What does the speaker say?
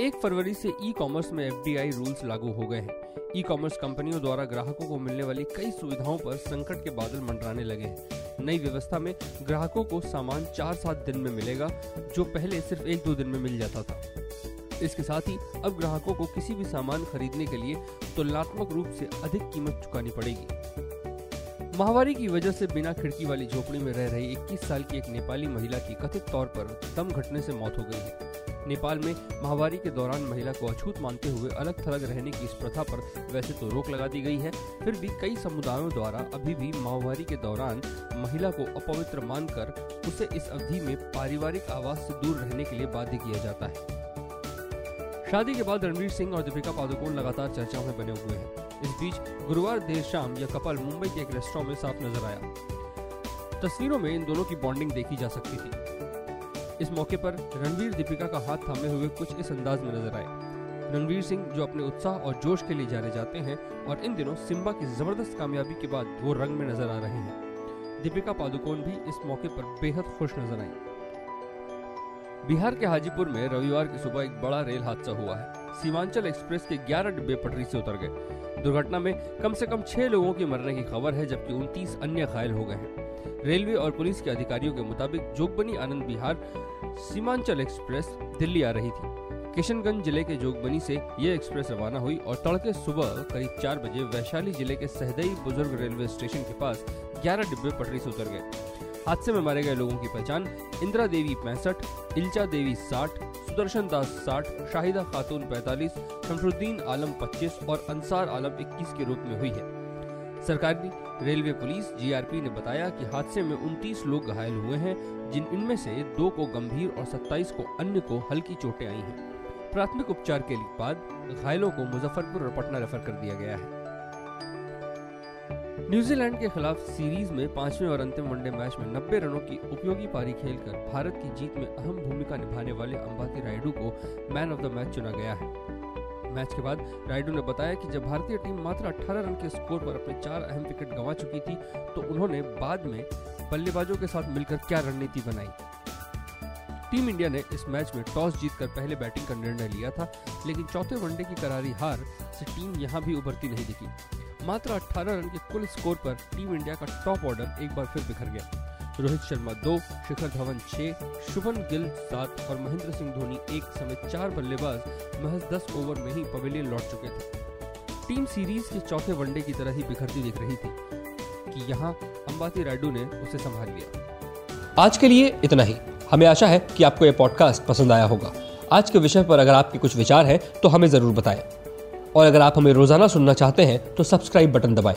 एक फरवरी से ई कॉमर्स में एफडीआई रूल्स लागू हो गए हैं। ई कॉमर्स कंपनियों द्वारा ग्राहकों को मिलने वाली कई सुविधाओं पर संकट के बादल मंडराने लगे हैं। नई व्यवस्था में ग्राहकों को सामान चार सात दिन में मिलेगा, जो पहले सिर्फ़ एक दो दिन में मिल जाता था। इसके साथ ही अब ग्राहकों को किसी भी सामान खरीदने के लिए तुलनात्मक रूप से अधिक कीमत चुकानी पड़ेगी। महावारी की वजह से बिना खिड़की वाली झोपड़ी में रह रही 21 साल की एक नेपाली महिला की कथित तौर पर दम घटने से मौत हो गई है। नेपाल में महामारी के दौरान महिला को अछूत मानते हुए अलग थलग रहने की इस प्रथा पर वैसे तो रोक लगा दी गई है। फिर भी कई समुदायों द्वारा अभी भी महामारी के दौरान महिला को अपवित्र मानकर उसे इस अवधि में पारिवारिक आवास से दूर रहने के लिए बाध्य किया जाता है। शादी के बाद रणवीर सिंह और दीपिका पादुकोण लगातार चर्चाओं में बने हुए हैं। इस बीच गुरुवार देर शाम यह कपल मुंबई के एक रेस्टोरेंट में साफ़ नज़र आया। तस्वीरों में इन दोनों की बॉन्डिंग देखी जा सकती थी। इस मौके पर रणवीर दीपिका का हाथ थामे हुए कुछ इस अंदाज में नज़र आए। रणवीर सिंह जो अपने उत्साह और जोश के लिए जाने जाते हैं और इन दिनों सिम्बा की ज़बरदस्त कामयाबी के बाद वो रंग में नज़र आ रहे हैं। दीपिका पादुकोण भी इस मौके पर बेहद खुश नज़र आई। बिहार के हाजीपुर में रविवार की सुबह एक बड़ा रेल हादसा हुआ है। सीमांचल एक्सप्रेस के 11 डिब्बे पटरी से उतर गए। दुर्घटना में कम से कम छह लोगों की मरने की खबर है, जबकि उनतीस अन्य घायल हो गए हैं। रेलवे और पुलिस के अधिकारियों के मुताबिक जोगबनी आनंद बिहार सीमांचल एक्सप्रेस दिल्ली आ रही थी। किशनगंज ज़िले के जोगबनी से यह एक्सप्रेस रवाना हुई और तड़के सुबह करीब चार बजे वैशाली ज़िले के सहदई बुज़ुर्ग रेलवे स्टेशन के पास 11 डिब्बे पटरी से उतर गए। हादसे में मारे गए लोगों की पहचान इंदिरा देवी पैंसठ, इल्चा देवी साठ, सुदर्शन दास साठ, शाहिदा खातून पैतालीस, शमसुद्दीन आलम पच्चीस और अंसार आलम इक्कीस के रूप में हुई है। सरकारी रेलवे पुलिस, जीआरपी ने बताया कि हादसे में 29 लोग घायल हुए हैं, जिन इनमें से दो को गंभीर और 27 को अन्य को हल्की चोटें आई हैं। प्राथमिक उपचार के बाद घायलों को मुजफ्फरपुर और पटना रेफर कर दिया गया है। न्यूजीलैंड के खिलाफ सीरीज़ में पाँचवें और अंतिम वनडे मैच में 90 रनों की उपयोगी पारी खेलकर भारत की जीत में अहम भूमिका निभाने वाले अंबाती रायडू को मैन ऑफ़ द मैच चुना गया है। मैच के बाद रायडू ने बताया कि जब भारतीय टीम मात्र 18 रन के स्कोर पर अपने चार अहम विकेट गंवा चुकी थी तो उन्होंने बाद में बल्लेबाजों के साथ मिलकर क्या रणनीति बनाई? टीम इंडिया ने इस मैच में टॉस जीतकर पहले बैटिंग का निर्णय लिया था, लेकिन चौथे वनडे की करारी हार से टीम यहाँ भी उभरती नहीं दिखी। मात्र 18 रन के कुल स्कोर पर टीम इंडिया का टॉप ऑर्डर एक बार फिर बिखर गया। रोहित शर्मा दो, शिखर धवन छह, शुभन गिल सात और महेंद्र सिंह धोनी एक समेत चार बल्लेबाज महज दस ओवर में ही पवेलियन लौट चुके थे। टीम सीरीज़ के चौथे वनडे की तरह ही बिखरती दिख रही थी कि यहाँ अंबाती रायडू ने उसे संभाल लिया। आज के लिए इतना ही। हमें आशा है कि आपको यह पॉडकास्ट पसंद आया होगा। आज के विषय पर अगर आपके कुछ विचार हैं तो हमें ज़रूर बताएँ। और अगर आप हमें रोज़ाना सुनना चाहते हैं तो सब्सक्राइब बटन दबाएँ।